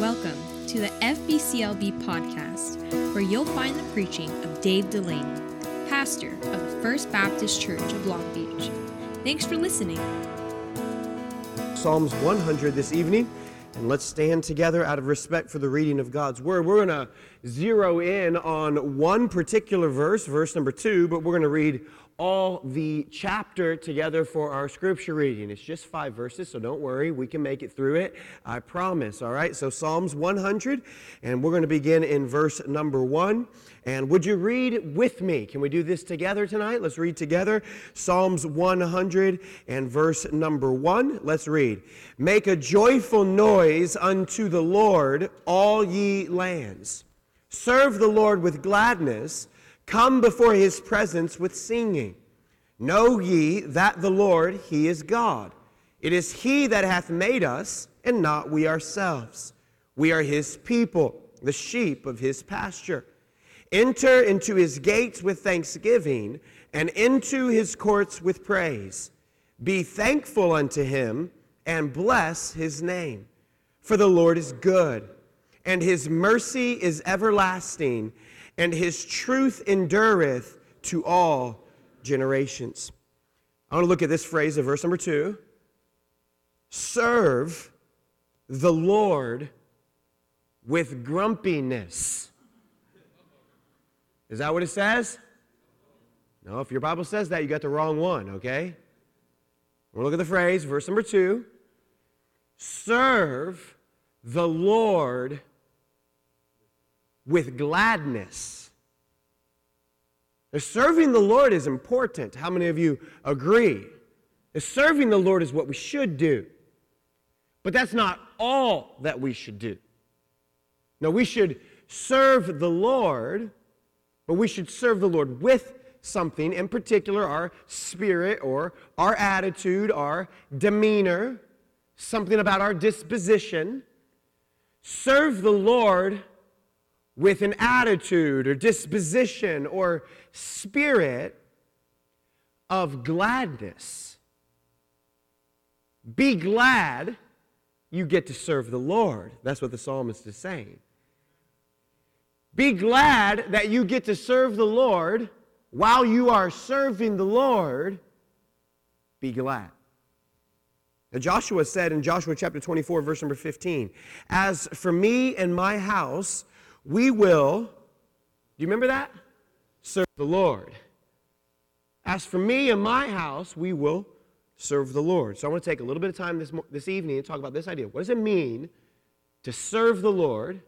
Welcome to the FBCLB podcast, where you'll find the preaching of Dave Delaney, pastor of the First Baptist Church of Long Beach. Thanks for listening. Psalms 100 this evening. And let's stand together out of respect for the reading of God's word. We're going to zero in on one particular verse, verse number two, but we're going to read all the chapter together for our scripture reading. It's just five verses, so don't worry. We can make it through it. I promise. All right. So, Psalms 100, and we're going to begin in verse number one. And would you read with me? Can we do this together tonight? Let's read together. Psalms 100 and verse number one. Let's read. Make a joyful noise unto the Lord, all ye lands. Serve the Lord with gladness. Come before his presence with singing. Know ye that the Lord, he is God. It is he that hath made us, and not we ourselves. We are his people, the sheep of his pasture. Enter into his gates with thanksgiving, and into his courts with praise. Be thankful unto him, and bless his name. For the Lord is good, and his mercy is everlasting and his truth endureth to all generations. I want to look at this phrase of verse number two serve the Lord with grumpiness. Is that what it says? No, if your Bible says that, you got the wrong one, okay? We'll look at the phrase, verse number two. Serve the Lord with gladness. Serving the Lord is important. How many of you agree? serving the Lord is what we should do. But that's not all that we should do. No, we should serve the Lord, but we should serve the Lord with something, in particular, our spirit or our attitude, our demeanor, something about our disposition. Serve the Lord with an attitude or disposition or spirit of gladness. Be glad you get to serve the Lord. That's what the psalmist is saying. Be glad that you get to serve the Lord while you are serving the Lord. Be glad. Now, Joshua said in Joshua chapter 24, verse number 15, As for me and my house, we will, do you remember that? Serve the Lord. As for me and my house, we will serve the Lord. So I want to take a little bit of time this, this evening and talk about this idea. What does it mean to serve the Lord?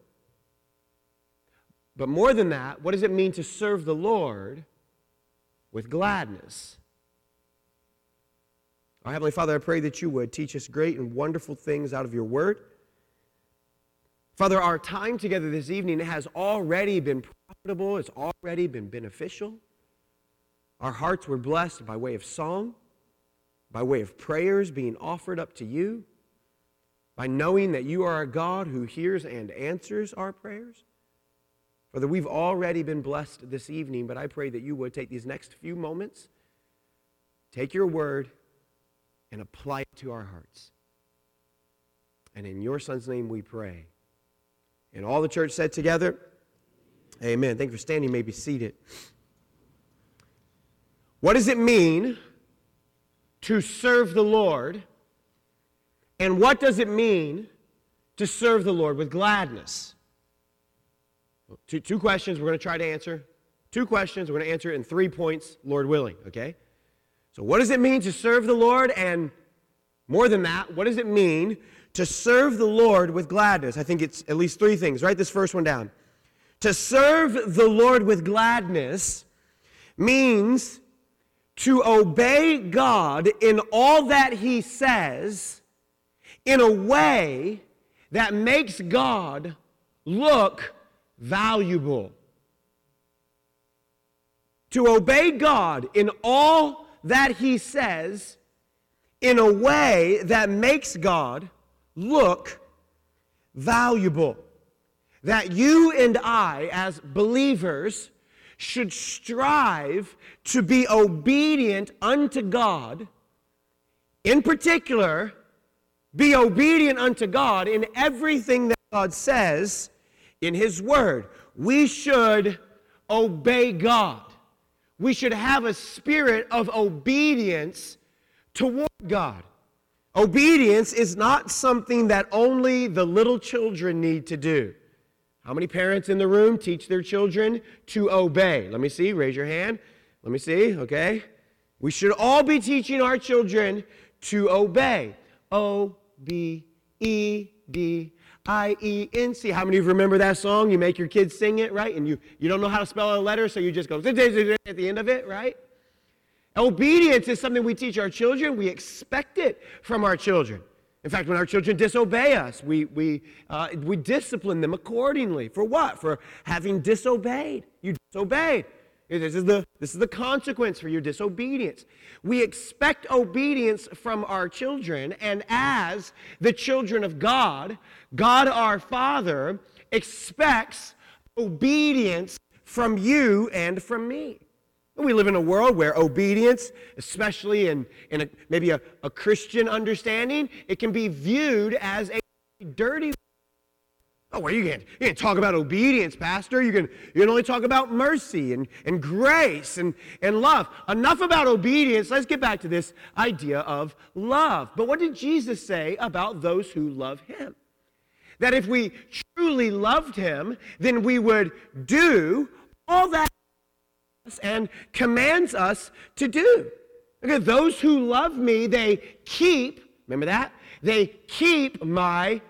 But more than that, what does it mean to serve the Lord with gladness? Our Heavenly Father, I pray that you would teach us great and wonderful things out of your word. Father, our time together this evening has already been profitable, it's already been beneficial. Our hearts were blessed by way of song, by way of prayers being offered up to you, by knowing that you are a God who hears and answers our prayers. Father, we've already been blessed this evening, but I pray that you would take these next few moments, take your word, and apply it to our hearts. And in your Son's name we pray. And all the church said together, Amen. Thank you for standing. You may be seated. What does it mean to serve the Lord? And what does it mean to serve the Lord with gladness? Two, two questions we're going to try to answer. Two questions. We're going to answer in three points, Lord willing, okay? So, what does it mean to serve the Lord? And more than that, what does it mean to serve the Lord with gladness. I think it's at least three things. Write this first one down. To serve the Lord with gladness means to obey God in all that He says in a way that makes God look valuable. To obey God in all that He says in a way that makes God look valuable. That you and I, as believers, should strive to be obedient unto God, in particular, be obedient unto God in everything that God says in His Word. We should obey God. We should have a spirit of obedience toward God. Obedience is not something that only the little children need to do. How many parents in the room teach their children to obey? Let me see, raise your hand. Let me see, okay? We should all be teaching our children to obey. O B E D I E N C. How many of you remember that song? You make your kids sing it, right? And you, you don't know how to spell a letter, so you just go at the end of it, right? Obedience is something we teach our children. We expect it from our children. In fact, when our children disobey us, we, we, uh, we discipline them accordingly. For what? For having disobeyed. You disobeyed. This is, the, this is the consequence for your disobedience. We expect obedience from our children, and as the children of God, God our Father expects obedience from you and from me. We live in a world where obedience, especially in, in a, maybe a, a Christian understanding, it can be viewed as a dirty. Oh, well, you can't, you can't talk about obedience, Pastor. You can, you can only talk about mercy and, and grace and, and love. Enough about obedience. Let's get back to this idea of love. But what did Jesus say about those who love him? That if we truly loved him, then we would do all that and commands us to do. Okay, those who love me, they keep, remember that? They keep my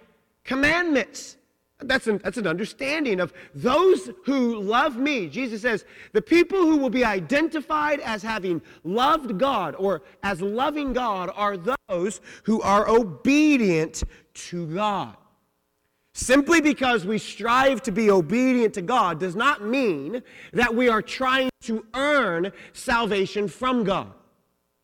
commandments. That's an, that's an understanding of those who love me. Jesus says, the people who will be identified as having loved God or as loving God are those who are obedient to God. Simply because we strive to be obedient to God does not mean that we are trying to earn salvation from God.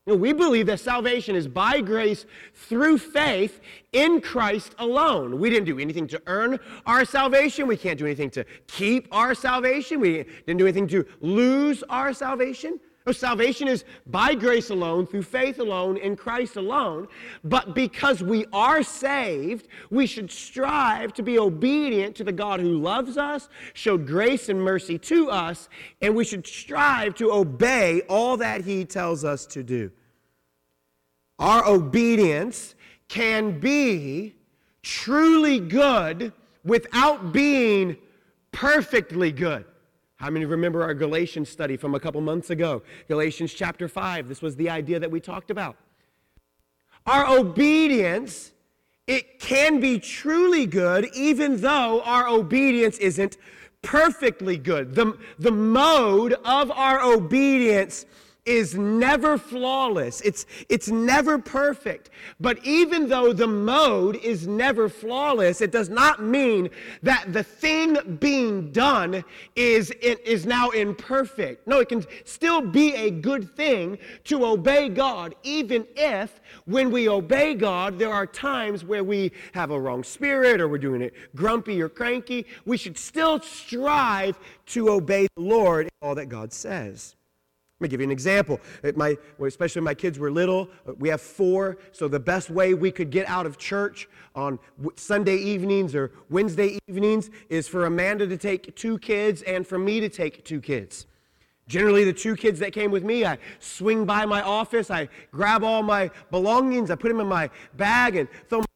You know, we believe that salvation is by grace through faith in Christ alone. We didn't do anything to earn our salvation. We can't do anything to keep our salvation. We didn't do anything to lose our salvation. Salvation is by grace alone, through faith alone, in Christ alone. But because we are saved, we should strive to be obedient to the God who loves us, showed grace and mercy to us, and we should strive to obey all that He tells us to do. Our obedience can be truly good without being perfectly good. How many remember our Galatians study from a couple months ago? Galatians chapter 5. This was the idea that we talked about. Our obedience, it can be truly good even though our obedience isn't perfectly good. The, the mode of our obedience is never flawless. It's, it's never perfect. But even though the mode is never flawless, it does not mean that the thing being done is, it is now imperfect. No, it can still be a good thing to obey God, even if when we obey God, there are times where we have a wrong spirit or we're doing it grumpy or cranky. We should still strive to obey the Lord in all that God says. Me give you an example. My, especially when my kids were little, uh, we have four, so the best way we could get out of church on Sunday evenings or Wednesday evenings is for Amanda to take two kids and for me to take two kids. Generally, the two kids that came with me, I swing by my office, I grab all my belongings, I put them in my bag and throw them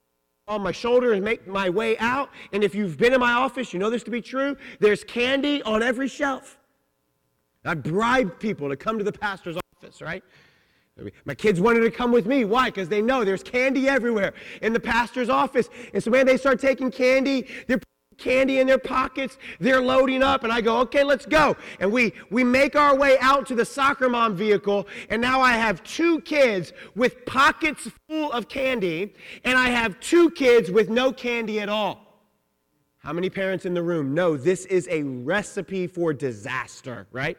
on my shoulder and make my way out. And if you've been in my office, you know this to be true. There's candy on every shelf. I bribed people to come to the pastor's office, right? My kids wanted to come with me. Why? Because they know there's candy everywhere in the pastor's office. And so when they start taking candy, they're putting candy in their pockets, they're loading up, and I go, okay, let's go. And we we make our way out to the soccer mom vehicle, and now I have two kids with pockets full of candy, and I have two kids with no candy at all. How many parents in the room know this is a recipe for disaster, right?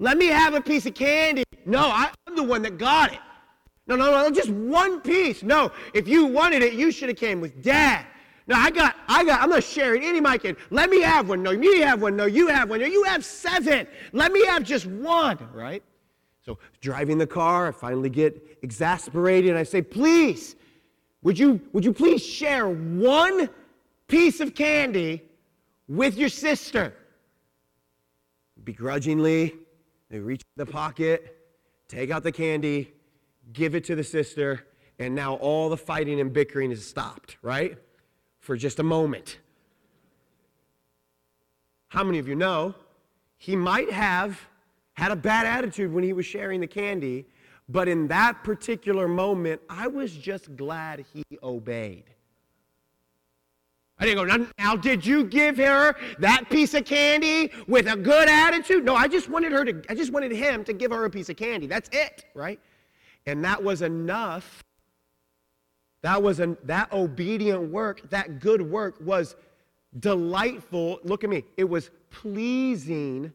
Let me have a piece of candy. No, I'm the one that got it. No, no, no, just one piece. No, if you wanted it, you should have came with dad. No, I got, I got, I'm not sharing any of my kids. Let me have one. No, you have one. No, you have one. No, you have seven. Let me have just one, right? So driving the car, I finally get exasperated and I say, please, Would you, would you please share one piece of candy with your sister? Begrudgingly, they reach the pocket, take out the candy, give it to the sister, and now all the fighting and bickering is stopped, right? For just a moment. How many of you know he might have had a bad attitude when he was sharing the candy, but in that particular moment, I was just glad he obeyed. I didn't go, now, did you give her that piece of candy with a good attitude? No, I just wanted her to, I just wanted him to give her a piece of candy. That's it, right? And that was enough. That was an, that obedient work, that good work was delightful. Look at me. It was pleasing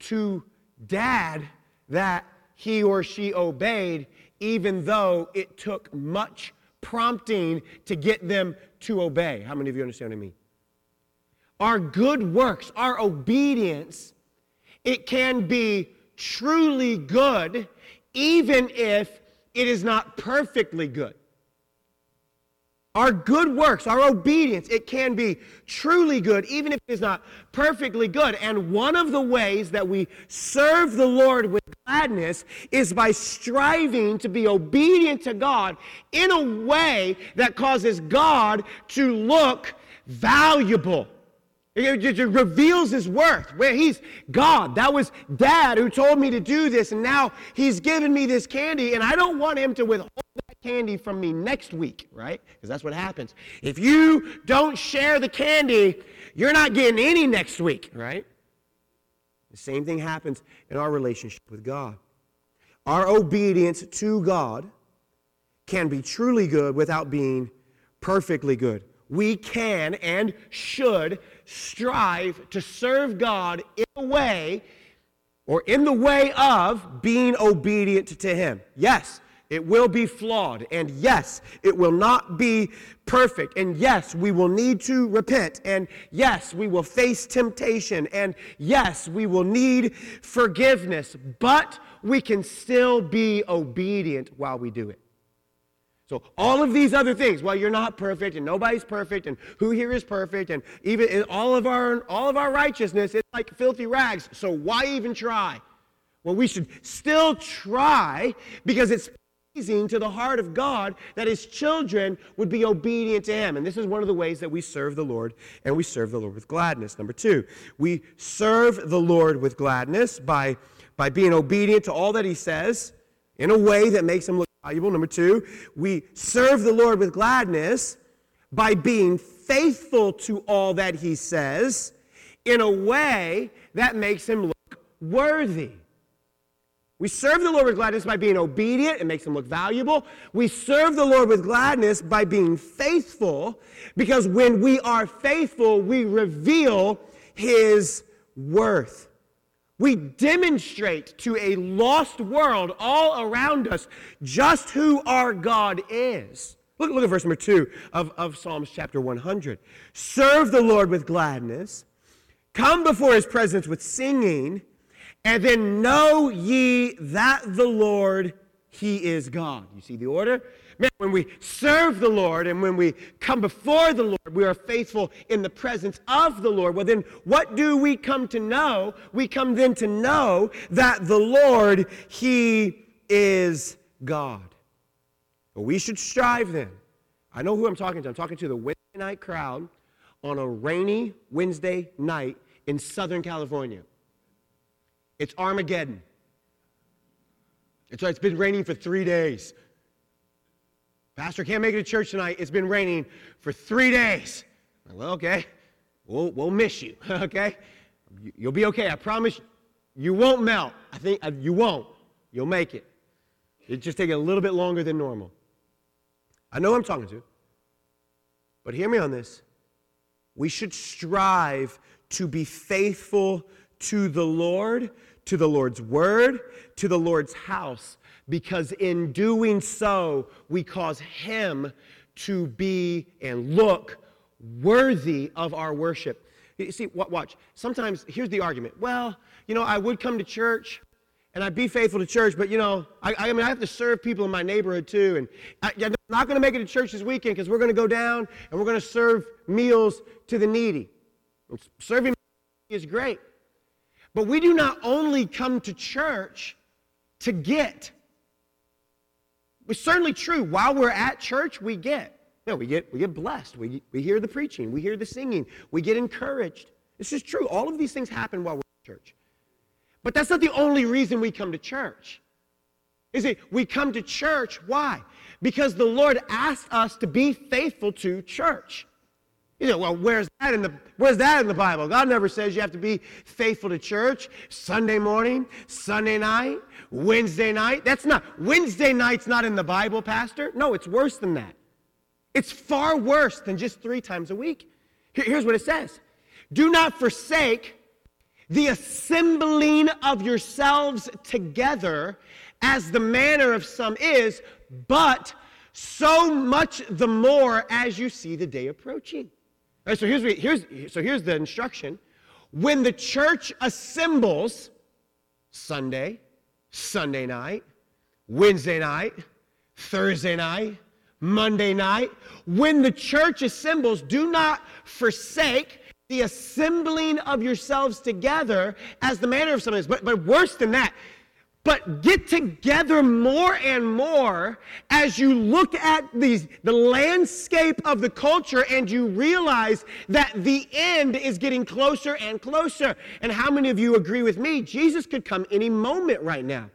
to dad that he or she obeyed, even though it took much prompting to get them to obey. How many of you understand what I mean? Our good works, our obedience, it can be truly good even if it is not perfectly good. Our good works, our obedience, it can be truly good, even if it is not perfectly good. And one of the ways that we serve the Lord with gladness is by striving to be obedient to God in a way that causes God to look valuable. It, reveals his worth, where he's God. That was dad who told me to do this, and now he's given me this candy, and I don't want him to withhold candy from me next week, right? Because that's what happens. If you don't share the candy, you're not getting any next week, right? The same thing happens in our relationship with God. Our obedience to God can be truly good without being perfectly good. We can and should strive to serve God in a way or in the way of being obedient to Him. Yes, it will be flawed. And yes, it will not be perfect. And yes, we will need to repent. And yes, we will face temptation. And yes, we will need forgiveness. But we can still be obedient while we do it. So all of these other things, well, you're not perfect, and nobody's perfect, and who here is perfect, and even all of our all of our righteousness it's like filthy rags. So why even try? Well, we should still try because it's pleasing to the heart of God that his children would be obedient to him. And this is one of the ways that we serve the Lord, and we serve the Lord with gladness. Number two, we serve the Lord with gladness by, by being obedient to all that he says in a way that makes him look valuable. Number two, we serve the Lord with gladness by being faithful to all that he says in a way that makes him look worthy. We serve the Lord with gladness by being obedient. It makes him look valuable. We serve the Lord with gladness by being faithful because when we are faithful, we reveal his worth. We demonstrate to a lost world all around us just who our God is. Look, look at verse number two of, of Psalms chapter 100. Serve the Lord with gladness, come before his presence with singing, and then know ye that the Lord, he is God. You see the order? Man, when we serve the Lord and when we come before the Lord, we are faithful in the presence of the Lord. Well, then what do we come to know? We come then to know that the Lord, He is God. Well, we should strive then. I know who I'm talking to. I'm talking to the Wednesday night crowd on a rainy Wednesday night in Southern California. It's Armageddon. It's, it's been raining for three days. Pastor can't make it to church tonight. It's been raining for three days. Well, okay. We'll, we'll miss you, okay? You'll be okay. I promise you won't melt. I think uh, you won't. You'll make it. It just take a little bit longer than normal. I know I'm talking to. But hear me on this. We should strive to be faithful to the Lord, to the Lord's word, to the Lord's house, because in doing so, we cause Him to be and look worthy of our worship. You see, watch. Sometimes, here's the argument. Well, you know, I would come to church and I'd be faithful to church, but you know, I, I mean, I have to serve people in my neighborhood too. And I, am not going to make it to church this weekend because we're going to go down and we're going to serve meals to the needy. Serving is great. But we do not only come to church to get. It's certainly true. While we're at church, we get. No, we get we get blessed. We, we hear the preaching, we hear the singing, we get encouraged. This is true. All of these things happen while we're at church. But that's not the only reason we come to church. Is it we come to church why? Because the Lord asked us to be faithful to church. You know, well, where's that in the where's that in the Bible? God never says you have to be faithful to church Sunday morning, Sunday night, Wednesday night. That's not Wednesday night's not in the Bible, Pastor. No, it's worse than that. It's far worse than just three times a week. Here's what it says Do not forsake the assembling of yourselves together as the manner of some is, but so much the more as you see the day approaching. Right, so here's, here's, so here's the instruction. When the church assembles Sunday, Sunday night, Wednesday night, Thursday night, Monday night, when the church assembles, do not forsake the assembling of yourselves together as the manner of some is. But, but worse than that, but get together more and more as you look at the landscape of the culture and you realize that the end is getting closer and closer. And how many of you agree with me? Jesus could come any moment right now.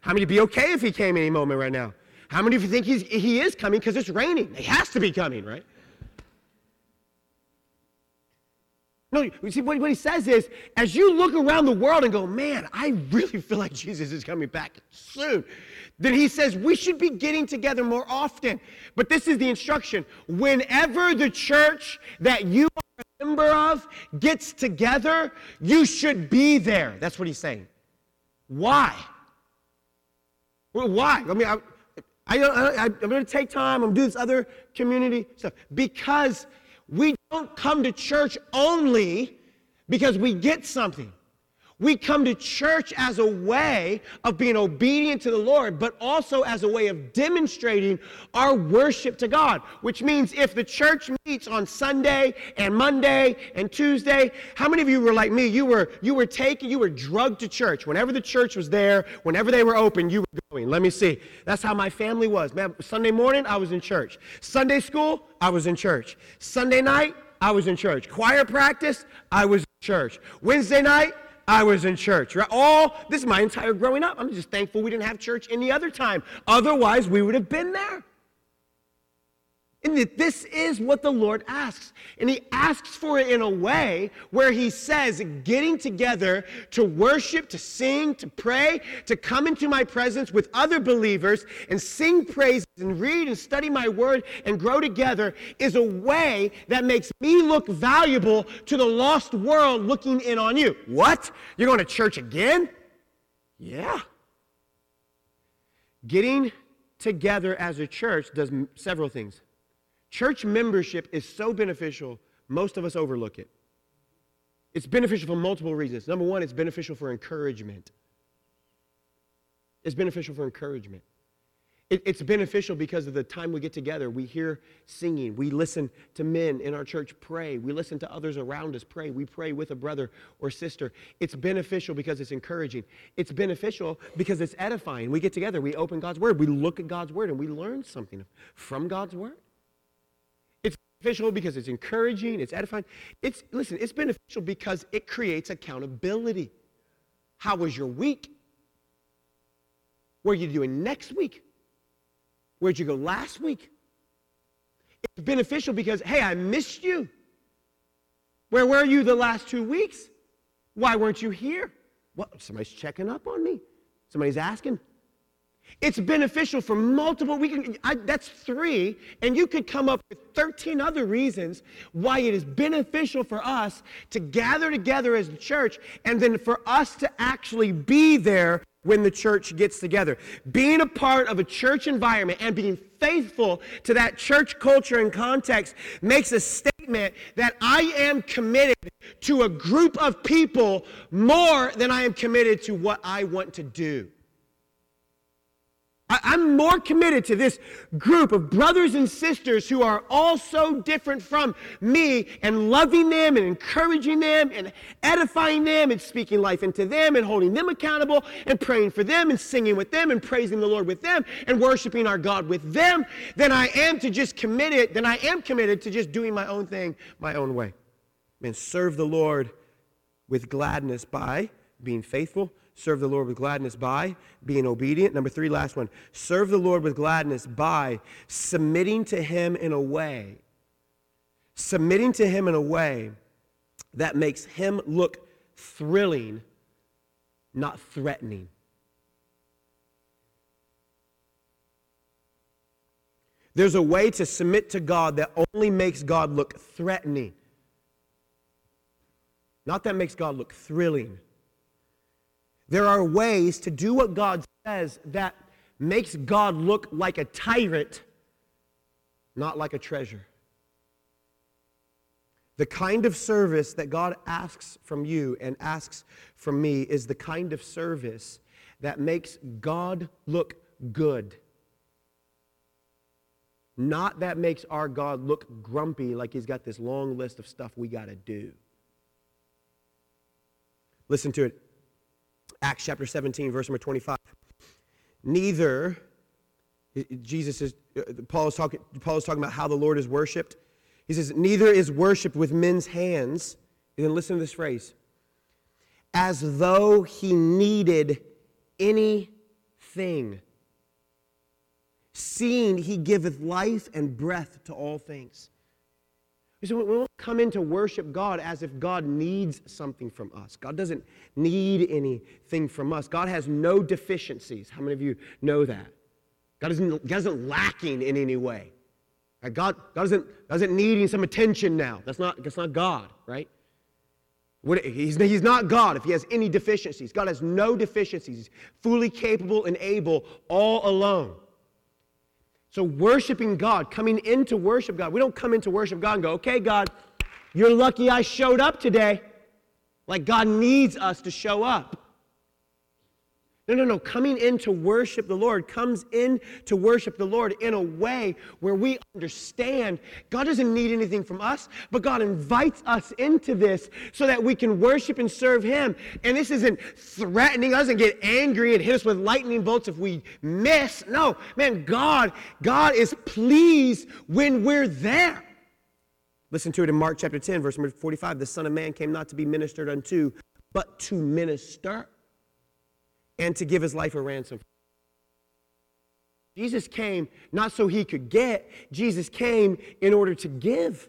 How many be okay if he came any moment right now? How many of you think he's, he is coming because it's raining? He has to be coming, right? No, you see, what, what he says is, as you look around the world and go, man, I really feel like Jesus is coming back soon, then he says we should be getting together more often. But this is the instruction. Whenever the church that you are a member of gets together, you should be there. That's what he's saying. Why? Well, why? I mean, I, I, I, I'm going to take time. I'm going to do this other community stuff. Because we don't come to church only because we get something. We come to church as a way of being obedient to the Lord, but also as a way of demonstrating our worship to God. Which means if the church meets on Sunday and Monday and Tuesday, how many of you were like me? You were you were taken, you were drugged to church. Whenever the church was there, whenever they were open, you were going. Let me see. That's how my family was. Man, Sunday morning, I was in church. Sunday school, I was in church. Sunday night, I was in church. Choir practice, I was in church. Wednesday night, I was in church. Right? All this is my entire growing up. I'm just thankful we didn't have church any other time. Otherwise, we would have been there. And that this is what the Lord asks. And He asks for it in a way where He says, getting together to worship, to sing, to pray, to come into my presence with other believers and sing praises and read and study my word and grow together is a way that makes me look valuable to the lost world looking in on you. What? You're going to church again? Yeah. Getting together as a church does several things. Church membership is so beneficial, most of us overlook it. It's beneficial for multiple reasons. Number one, it's beneficial for encouragement. It's beneficial for encouragement. It, it's beneficial because of the time we get together. We hear singing. We listen to men in our church pray. We listen to others around us pray. We pray with a brother or sister. It's beneficial because it's encouraging. It's beneficial because it's edifying. We get together, we open God's Word, we look at God's Word, and we learn something from God's Word beneficial because it's encouraging, it's edifying. It's listen, it's beneficial because it creates accountability. How was your week? What are you doing next week? Where'd you go last week? It's beneficial because, hey, I missed you. Where were you the last two weeks? Why weren't you here? Well, somebody's checking up on me. Somebody's asking, it's beneficial for multiple, we can, I, that's three, and you could come up with 13 other reasons why it is beneficial for us to gather together as a church and then for us to actually be there when the church gets together. Being a part of a church environment and being faithful to that church culture and context makes a statement that I am committed to a group of people more than I am committed to what I want to do. I, am more committed to this group of brothers and sisters who are all so different from me and loving them and encouraging them and edifying them and speaking life into them and holding them accountable and praying for them and singing with them and praising the Lord with them and worshiping our God with them than I am to just committed, than I am committed to just doing my own thing my own way. And serve the Lord with gladness by being faithful Serve the Lord with gladness by being obedient. Number three, last one. Serve the Lord with gladness by submitting to Him in a way, submitting to Him in a way that makes Him look thrilling, not threatening. There's a way to submit to God that only makes God look threatening, not that makes God look thrilling. There are ways to do what God says that makes God look like a tyrant, not like a treasure. The kind of service that God asks from you and asks from me is the kind of service that makes God look good. Not that makes our God look grumpy like he's got this long list of stuff we got to do. Listen to it. Acts chapter 17, verse number 25. Neither, Jesus is, uh, Paul is talking, Paul is talking about how the Lord is worshiped. He says, neither is worshiped with men's hands. And then listen to this phrase as though he needed anything, seeing he giveth life and breath to all things. So we won't come in to worship God as if God needs something from us. God doesn't need anything from us. God has no deficiencies. How many of you know that? God isn't, God isn't lacking in any way. God, God isn't, doesn't needing some attention now. That's not, that's not God, right? He's, he's not God if he has any deficiencies. God has no deficiencies. He's fully capable and able all alone. So, worshiping God, coming into worship God, we don't come into worship God and go, okay, God, you're lucky I showed up today. Like God needs us to show up. No, no, no. Coming in to worship the Lord comes in to worship the Lord in a way where we understand God doesn't need anything from us, but God invites us into this so that we can worship and serve Him. And this isn't threatening. us and get angry and hit us with lightning bolts if we miss. No, man, God, God is pleased when we're there. Listen to it in Mark chapter 10, verse number 45. The Son of Man came not to be ministered unto, but to minister and to give his life a ransom. Jesus came not so he could get, Jesus came in order to give.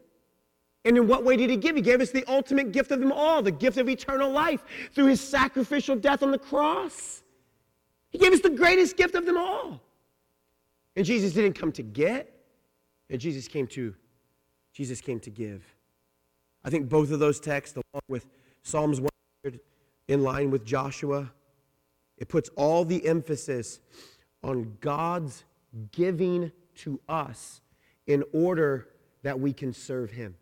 And in what way did he give? He gave us the ultimate gift of them all, the gift of eternal life through his sacrificial death on the cross. He gave us the greatest gift of them all. And Jesus didn't come to get, and Jesus came to Jesus came to give. I think both of those texts along with Psalms 100 in line with Joshua it puts all the emphasis on God's giving to us in order that we can serve Him.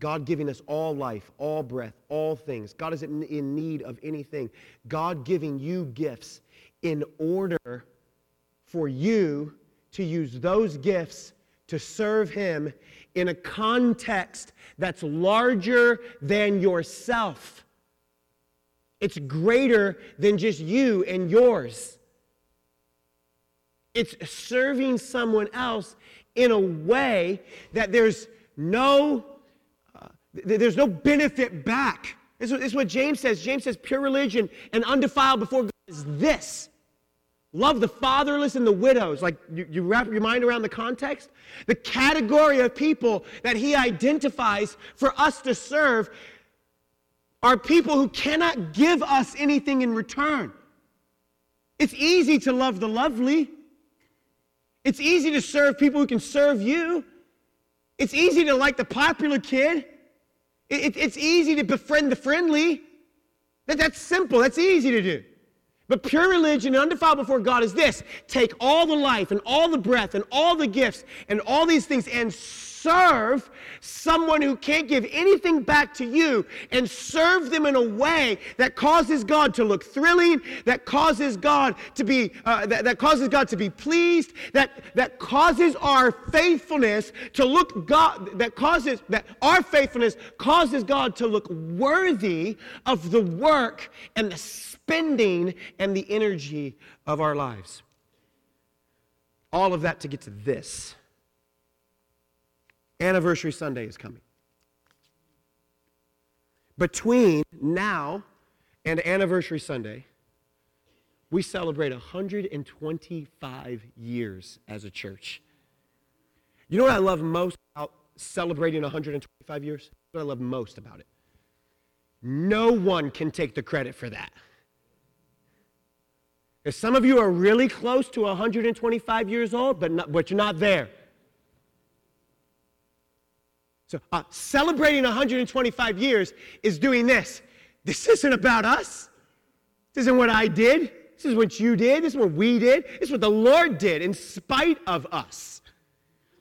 God giving us all life, all breath, all things. God isn't in need of anything. God giving you gifts in order for you to use those gifts to serve Him in a context that's larger than yourself. It's greater than just you and yours. It's serving someone else in a way that there's no, uh, there's no benefit back. This is, what James says. James says pure religion and undefiled before God is this. Love the fatherless and the widows. Like you, you wrap your mind around the context. The category of people that he identifies for us to serve are people who cannot give us anything in return. It's easy to love the lovely. It's easy to serve people who can serve you. It's easy to like the popular kid. It, it, it's easy to befriend the friendly. That, that's simple. That's easy to do. But pure religion undefiled before God is this take all the life and all the breath and all the gifts and all these things and serve someone who can't give anything back to you and serve them in a way that causes God to look thrilling, that causes God to be, uh, that, that causes God to be pleased, that, that causes our faithfulness to look God, that causes, that our faithfulness causes God to look worthy of the work and the spending and the energy of our lives. All of that to get to this. Anniversary Sunday is coming. Between now and Anniversary Sunday, we celebrate 125 years as a church. You know what I love most about celebrating 125 years? What I love most about it? No one can take the credit for that. If some of you are really close to 125 years old, but, not, but you're not there. So, uh, celebrating 125 years is doing this. This isn't about us. This isn't what I did. This is what you did. This is what we did. This is what the Lord did in spite of us.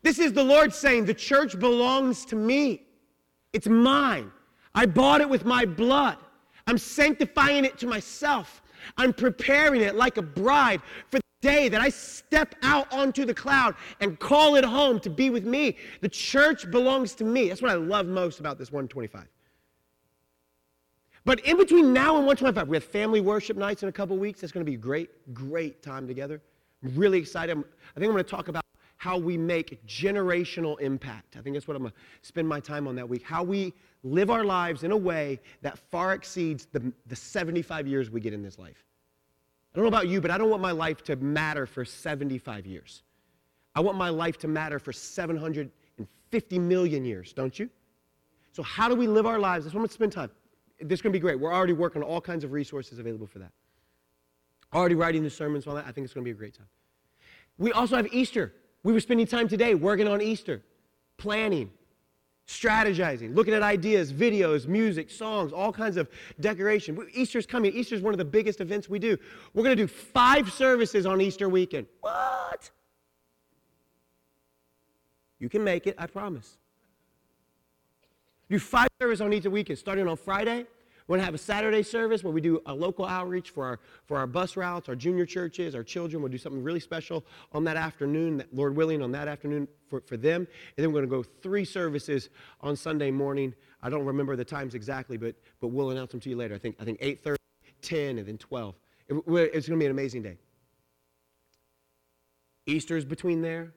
This is the Lord saying, The church belongs to me. It's mine. I bought it with my blood. I'm sanctifying it to myself. I'm preparing it like a bride for the day that I step out onto the cloud and call it home to be with me. The church belongs to me. That's what I love most about this 125. But in between now and 125, we have family worship nights in a couple weeks. It's going to be a great, great time together. I'm really excited. I'm, I think I'm going to talk about how we make generational impact. I think that's what I'm going to spend my time on that week. How we live our lives in a way that far exceeds the, the 75 years we get in this life. I don't know about you, but I don't want my life to matter for 75 years. I want my life to matter for 750 million years, don't you? So, how do we live our lives? That's what I'm going to spend time. This is going to be great. We're already working on all kinds of resources available for that. Already writing the sermons on that. I think it's going to be a great time. We also have Easter. We were spending time today working on Easter, planning, strategizing, looking at ideas, videos, music, songs, all kinds of decoration. Easter's coming. Easter's one of the biggest events we do. We're going to do five services on Easter weekend. What? You can make it, I promise. Do five services on Easter weekend, starting on Friday we're going to have a Saturday service where we do a local outreach for our, for our bus routes, our junior churches, our children. We'll do something really special on that afternoon, that, Lord willing, on that afternoon for, for them. And then we're going to go three services on Sunday morning. I don't remember the times exactly, but, but we'll announce them to you later. I think, I think 8.30, 10, and then 12. It, it's going to be an amazing day. Easter's between there.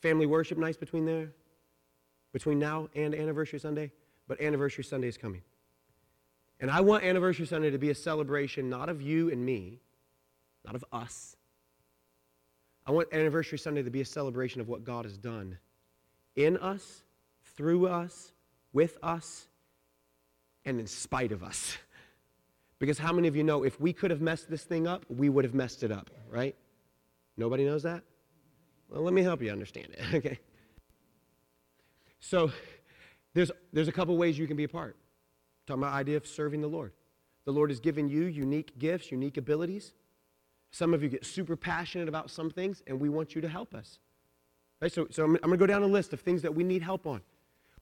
Family worship nights between there. Between now and Anniversary Sunday. But Anniversary Sunday is coming. And I want Anniversary Sunday to be a celebration not of you and me, not of us. I want Anniversary Sunday to be a celebration of what God has done in us, through us, with us, and in spite of us. Because how many of you know if we could have messed this thing up, we would have messed it up, right? Nobody knows that? Well, let me help you understand it, okay? So there's, there's a couple ways you can be a part. Talking about idea of serving the Lord. The Lord has given you unique gifts, unique abilities. Some of you get super passionate about some things, and we want you to help us. Right, so, so I'm, I'm going to go down a list of things that we need help on.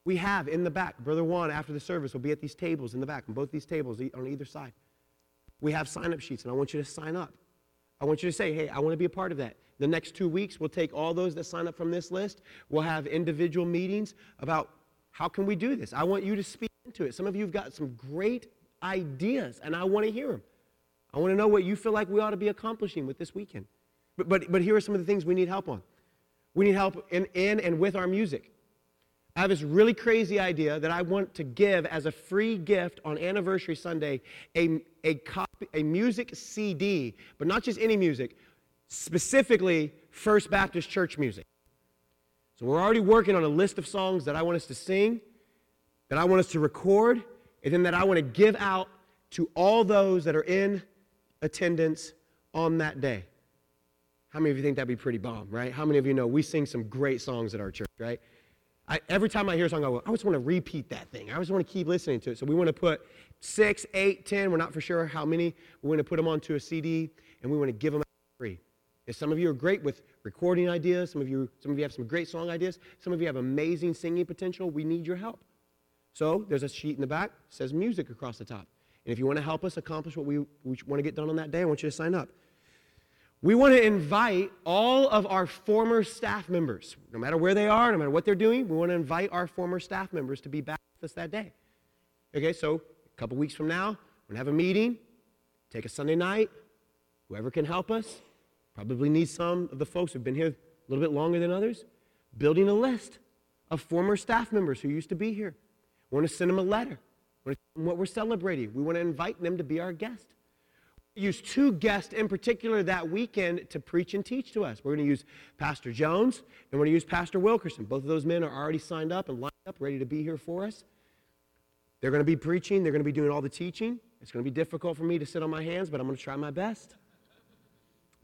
We have in the back, Brother Juan, after the service, will be at these tables in the back, on both these tables on either side. We have sign up sheets, and I want you to sign up. I want you to say, hey, I want to be a part of that. The next two weeks, we'll take all those that sign up from this list. We'll have individual meetings about how can we do this. I want you to speak into it. Some of you have got some great ideas, and I want to hear them. I want to know what you feel like we ought to be accomplishing with this weekend. But, but, but here are some of the things we need help on. We need help in, in and with our music. I have this really crazy idea that I want to give as a free gift on Anniversary Sunday a, a, copy, a music CD, but not just any music, specifically First Baptist Church music. So we're already working on a list of songs that I want us to sing that I want us to record, and then that I want to give out to all those that are in attendance on that day. How many of you think that'd be pretty bomb, right? How many of you know we sing some great songs at our church, right? I, every time I hear a song, I go, I just want to repeat that thing. I just want to keep listening to it. So we want to put six, eight, ten, we're not for sure how many. We want to put them onto a CD, and we want to give them free. If some of you are great with recording ideas, some of you, some of you have some great song ideas, some of you have amazing singing potential, we need your help. So there's a sheet in the back, says music across the top. And if you want to help us accomplish what we, we want to get done on that day, I want you to sign up. We want to invite all of our former staff members, no matter where they are, no matter what they're doing, we want to invite our former staff members to be back with us that day. Okay, so a couple weeks from now, we're going to have a meeting, take a Sunday night. Whoever can help us, probably need some of the folks who've been here a little bit longer than others, building a list of former staff members who used to be here. We want to send them a letter. We what we're celebrating. We want to invite them to be our guest use two guests in particular that weekend to preach and teach to us. We're going to use Pastor Jones and we're going to use Pastor Wilkerson. Both of those men are already signed up and lined up, ready to be here for us. They're going to be preaching, they're going to be doing all the teaching. It's going to be difficult for me to sit on my hands, but I'm going to try my best.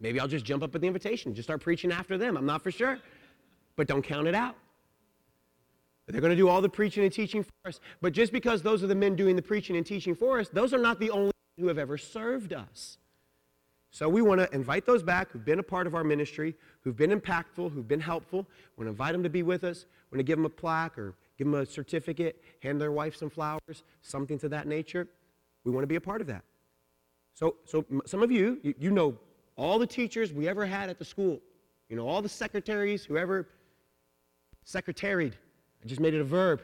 Maybe I'll just jump up at the invitation, just start preaching after them. I'm not for sure, but don't count it out. They're going to do all the preaching and teaching for us. But just because those are the men doing the preaching and teaching for us, those are not the only who have ever served us. So we want to invite those back who've been a part of our ministry, who've been impactful, who've been helpful. We want to invite them to be with us. We want to give them a plaque or give them a certificate, hand their wife some flowers, something to that nature. We want to be a part of that. So, so some of you, you, you know all the teachers we ever had at the school. You know, all the secretaries, whoever secretaried. I just made it a verb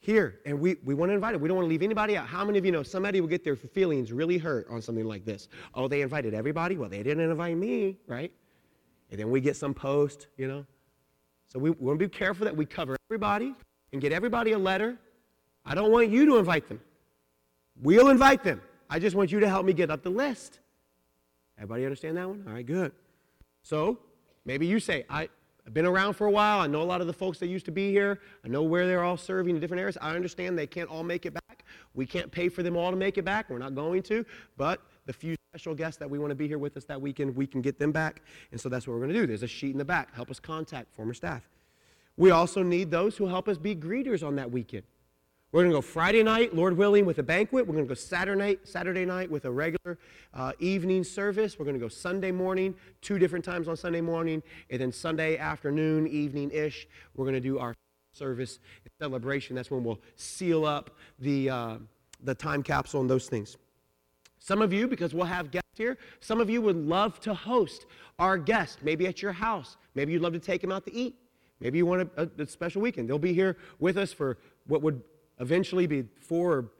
here, and we, we want to invite it. We don't want to leave anybody out. How many of you know somebody will get their feelings really hurt on something like this? Oh, they invited everybody? Well, they didn't invite me, right? And then we get some post, you know? So we, we want to be careful that we cover everybody and get everybody a letter. I don't want you to invite them. We'll invite them. I just want you to help me get up the list. Everybody understand that one? All right, good. So maybe you say, I, I've been around for a while. I know a lot of the folks that used to be here. I know where they're all serving in different areas. I understand they can't all make it back. We can't pay for them all to make it back. We're not going to. But the few special guests that we want to be here with us that weekend, we can get them back. And so that's what we're going to do. There's a sheet in the back. Help us contact former staff. We also need those who help us be greeters on that weekend. We're going to go Friday night, Lord willing, with a banquet. We're going to go Saturday night, Saturday night with a regular uh, evening service. We're going to go Sunday morning, two different times on Sunday morning, and then Sunday afternoon, evening ish, we're going to do our service celebration. That's when we'll seal up the, uh, the time capsule and those things. Some of you, because we'll have guests here, some of you would love to host our guest, maybe at your house. Maybe you'd love to take them out to eat. Maybe you want a, a special weekend. They'll be here with us for what would eventually be four or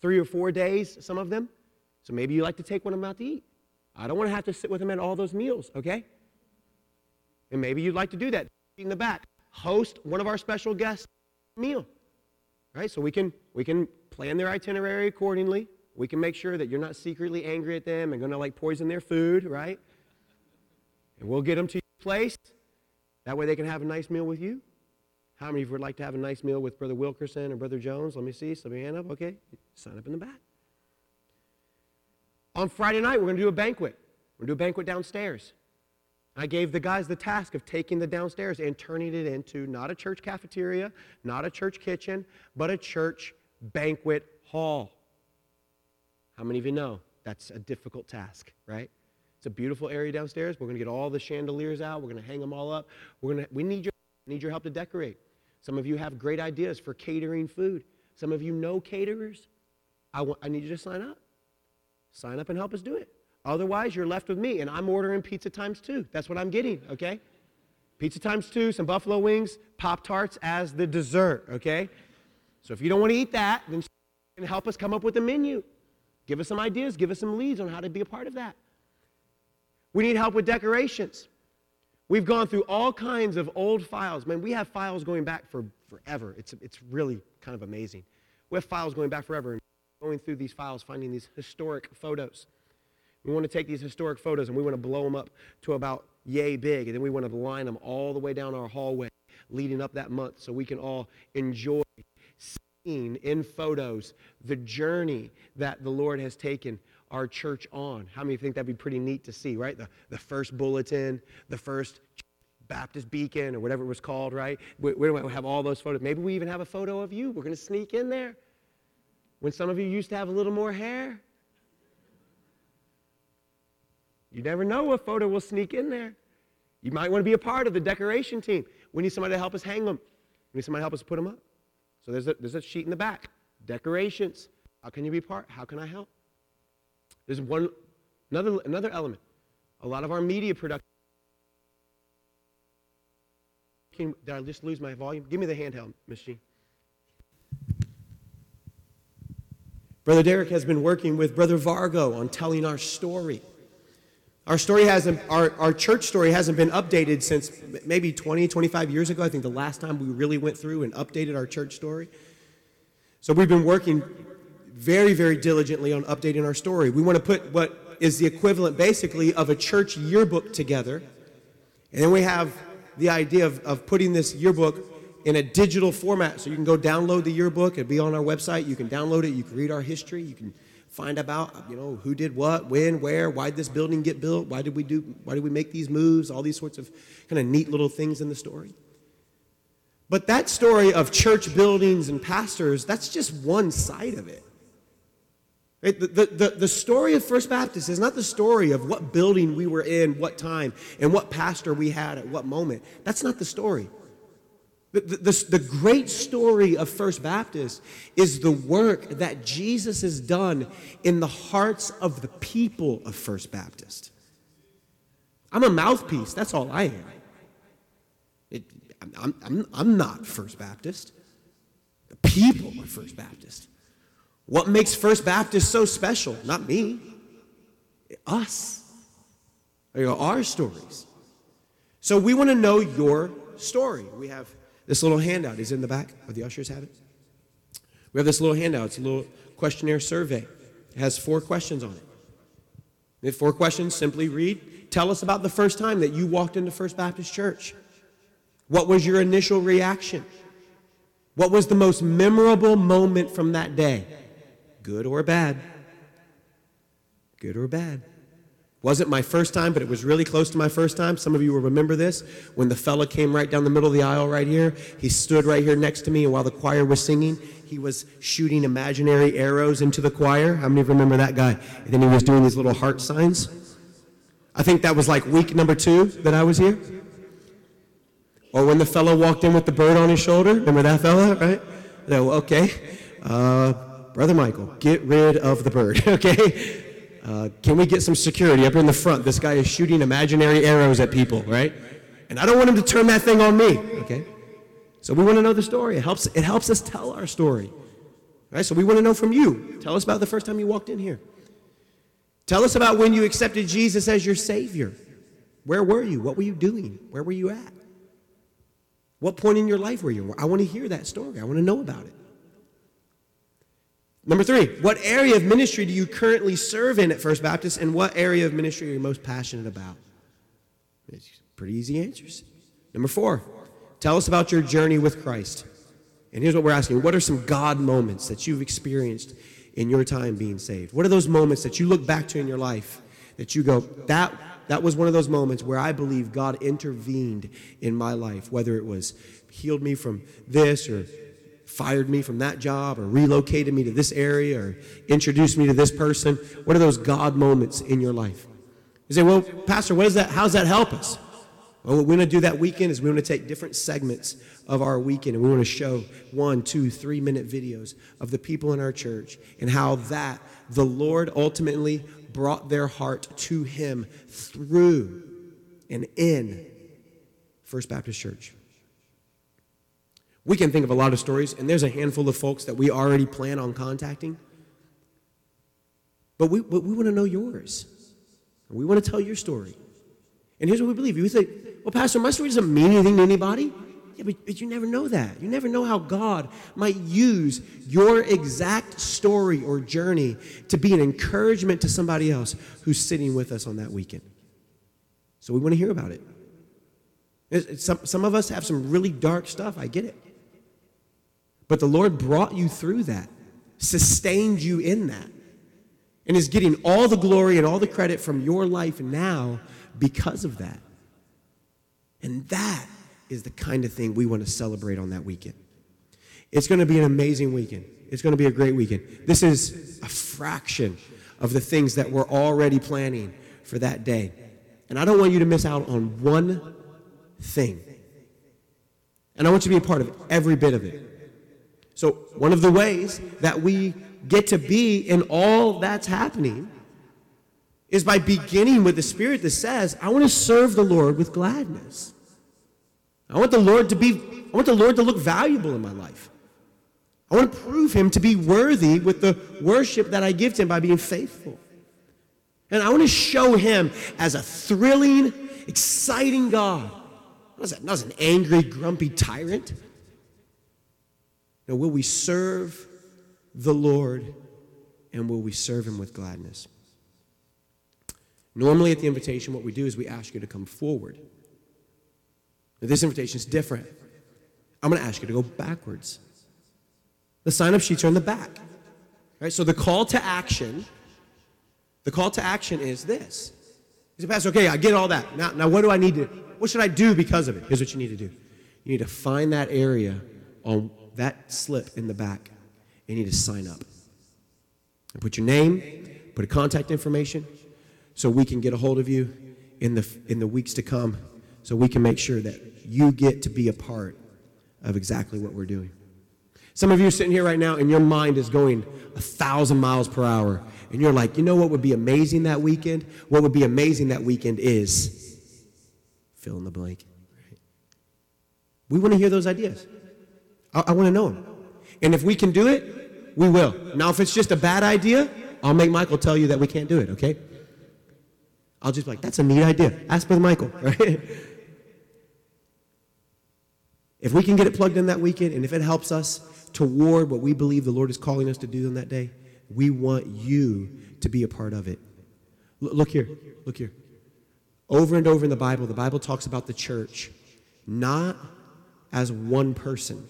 three or four days, some of them. So maybe you like to take one of them out to eat. I don't want to have to sit with them at all those meals, okay? And maybe you'd like to do that in the back. Host one of our special guests meal. Right? So we can we can plan their itinerary accordingly. We can make sure that you're not secretly angry at them and going to like poison their food, right? And we'll get them to your place. That way they can have a nice meal with you. How many of you would like to have a nice meal with Brother Wilkerson or Brother Jones? Let me see. Slip your hand up. Okay. Sign up in the back. On Friday night, we're going to do a banquet. We're going to do a banquet downstairs. I gave the guys the task of taking the downstairs and turning it into not a church cafeteria, not a church kitchen, but a church banquet hall. How many of you know that's a difficult task, right? It's a beautiful area downstairs. We're going to get all the chandeliers out. We're going to hang them all up. We're going to, we need your, need your help to decorate. Some of you have great ideas for catering food. Some of you know caterers. I, want, I need you to sign up. Sign up and help us do it. Otherwise, you're left with me, and I'm ordering pizza times two. That's what I'm getting, okay? Pizza times two, some buffalo wings, Pop Tarts as the dessert, okay? So if you don't want to eat that, then help us come up with a menu. Give us some ideas, give us some leads on how to be a part of that. We need help with decorations. We've gone through all kinds of old files. Man, we have files going back for forever. It's, it's really kind of amazing. We have files going back forever, and going through these files, finding these historic photos. We want to take these historic photos and we want to blow them up to about yay big, and then we want to line them all the way down our hallway leading up that month so we can all enjoy seeing in photos the journey that the Lord has taken our church on. How many think that'd be pretty neat to see, right? The, the first bulletin, the first Baptist beacon, or whatever it was called, right? We, we have all those photos. Maybe we even have a photo of you. We're going to sneak in there. When some of you used to have a little more hair. You never know a photo will sneak in there. You might want to be a part of the decoration team. We need somebody to help us hang them. We need somebody to help us put them up. So there's a, there's a sheet in the back. Decorations. How can you be part? How can I help? There's one another another element. A lot of our media production. Did I just lose my volume? Give me the handheld, Jean. Brother Derek has been working with Brother Vargo on telling our story. Our story hasn't, our, our church story hasn't been updated since maybe 20, 25 years ago. I think the last time we really went through and updated our church story. So we've been working very, very diligently on updating our story. We want to put what is the equivalent basically of a church yearbook together. And then we have the idea of, of putting this yearbook in a digital format. So you can go download the yearbook. It'll be on our website. You can download it. You can read our history. You can find about, you know, who did what, when, where, why did this building get built, why did we do, why did we make these moves, all these sorts of kind of neat little things in the story. But that story of church buildings and pastors, that's just one side of it. The, the, the, the story of First Baptist is not the story of what building we were in, what time, and what pastor we had at what moment. That's not the story. The, the, the, great story of First Baptist is the work that Jesus has done in the hearts of the people of First Baptist. I'm a mouthpiece, that's all I am. It, I'm, I'm, I'm not First Baptist. The people are First Baptist. What makes First Baptist so special? Not me, us. Know, our stories. So we want to know your story. We have this little handout is in the back, or the ushers have it. We have this little handout. It's a little questionnaire survey. It has four questions on it. The four questions simply read Tell us about the first time that you walked into First Baptist Church. What was your initial reaction? What was the most memorable moment from that day? Good or bad? Good or bad? Wasn't my first time, but it was really close to my first time. Some of you will remember this. When the fella came right down the middle of the aisle right here, he stood right here next to me, and while the choir was singing, he was shooting imaginary arrows into the choir. How many remember that guy? And then he was doing these little heart signs. I think that was like week number two that I was here. Or when the fellow walked in with the bird on his shoulder. Remember that fella, right? No, okay. Uh, Brother Michael, get rid of the bird, okay? Uh, can we get some security up in the front? This guy is shooting imaginary arrows at people, right? And I don't want him to turn that thing on me, okay? So we want to know the story. It helps, it helps us tell our story. Right? So we want to know from you. Tell us about the first time you walked in here. Tell us about when you accepted Jesus as your Savior. Where were you? What were you doing? Where were you at? What point in your life were you? I want to hear that story. I want to know about it. Number three, what area of ministry do you currently serve in at First Baptist, and what area of ministry are you most passionate about? It's pretty easy answers. Number four, tell us about your journey with Christ. And here's what we're asking What are some God moments that you've experienced in your time being saved? What are those moments that you look back to in your life that you go, that, that was one of those moments where I believe God intervened in my life, whether it was healed me from this or fired me from that job or relocated me to this area or introduced me to this person? What are those God moments in your life? You say, well, Pastor, what is that? How does that help us? Well, what we want to do that weekend is we want to take different segments of our weekend and we want to show one, two, three minute videos of the people in our church and how that the Lord ultimately brought their heart to Him through and in First Baptist Church. We can think of a lot of stories, and there's a handful of folks that we already plan on contacting. But we, but we want to know yours. We want to tell your story. And here's what we believe. You say, well, Pastor, my story doesn't mean anything to anybody. Yeah, but, but you never know that. You never know how God might use your exact story or journey to be an encouragement to somebody else who's sitting with us on that weekend. So we want to hear about it. Some, some of us have some really dark stuff. I get it. But the Lord brought you through that, sustained you in that, and is getting all the glory and all the credit from your life now because of that. And that is the kind of thing we want to celebrate on that weekend. It's going to be an amazing weekend. It's going to be a great weekend. This is a fraction of the things that we're already planning for that day. And I don't want you to miss out on one thing. And I want you to be a part of every bit of it. So, one of the ways that we get to be in all that's happening is by beginning with the spirit that says, I want to serve the Lord with gladness. I want the Lord to be, I want the Lord to look valuable in my life. I want to prove him to be worthy with the worship that I give to him by being faithful. And I want to show him as a thrilling, exciting God. Not as, not as an angry, grumpy tyrant. No, will we serve the Lord and will we serve him with gladness? Normally, at the invitation, what we do is we ask you to come forward. Now, this invitation is different. I'm going to ask you to go backwards. The sign up sheets are in the back. Right? So the call to action, the call to action is this. He said, Pastor, okay, I get all that. Now, now what do I need to, what should I do because of it? Here's what you need to do. You need to find that area on that slip in the back. and You need to sign up. And put your name, put a contact information, so we can get a hold of you in the, in the weeks to come, so we can make sure that you get to be a part of exactly what we're doing. Some of you are sitting here right now and your mind is going a thousand miles per hour. And you're like, you know what would be amazing that weekend? What would be amazing that weekend is fill in the blank. We want to hear those ideas. I, I want to know them. And if we can do it, we will. Now, if it's just a bad idea, I'll make Michael tell you that we can't do it, okay? I'll just be like, that's a neat idea. Ask Brother Michael, right? if we can get it plugged in that weekend, and if it helps us toward what we believe the Lord is calling us to do on that day, we want you to be a part of it. L- look here, look here. Over and over in the Bible, the Bible talks about the church not as one person.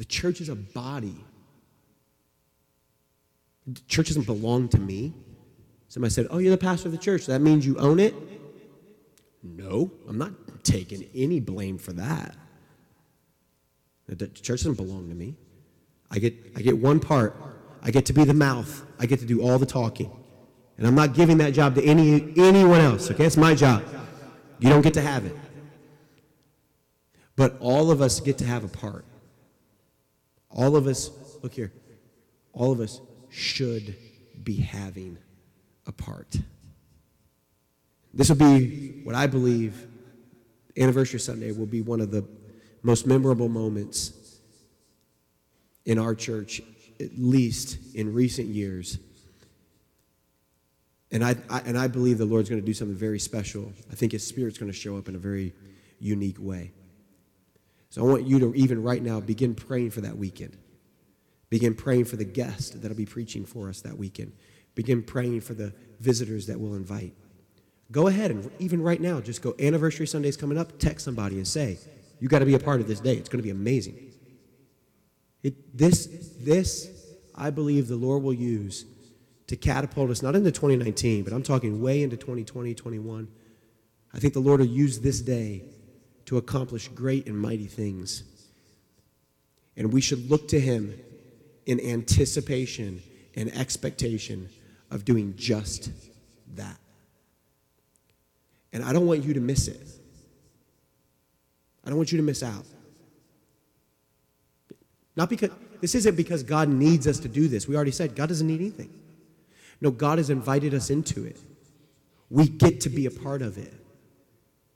The church is a body. The church doesn't belong to me. Somebody said, Oh, you're the pastor of the church. That means you own it? No, I'm not taking any blame for that. The church doesn't belong to me. I get, I get one part. I get to be the mouth. I get to do all the talking. And I'm not giving that job to any, anyone else, okay? It's my job. You don't get to have it. But all of us get to have a part. All of us, look here, all of us should be having a part. This will be what I believe Anniversary Sunday will be one of the most memorable moments in our church, at least in recent years. And I, I, and I believe the Lord's going to do something very special. I think His Spirit's going to show up in a very unique way. So I want you to, even right now, begin praying for that weekend. Begin praying for the guest that'll be preaching for us that weekend. Begin praying for the visitors that we'll invite. Go ahead and even right now, just go, Anniversary Sunday's coming up, text somebody and say, You got to be a part of this day. It's going to be amazing. It, this, this, I believe the Lord will use to catapult us, not into 2019, but I'm talking way into 2020, 21. I think the Lord will use this day to accomplish great and mighty things. And we should look to Him in anticipation and expectation of doing just that. And I don't want you to miss it. I don't want you to miss out. Not because, this isn't because God needs us to do this. We already said God doesn't need anything. No, God has invited us into it. We get to be a part of it.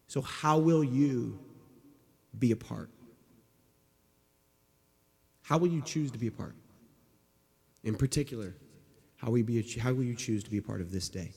So, how will you be a part? How will you choose to be a part? In particular, how will you, be how will you choose to be a part of this day?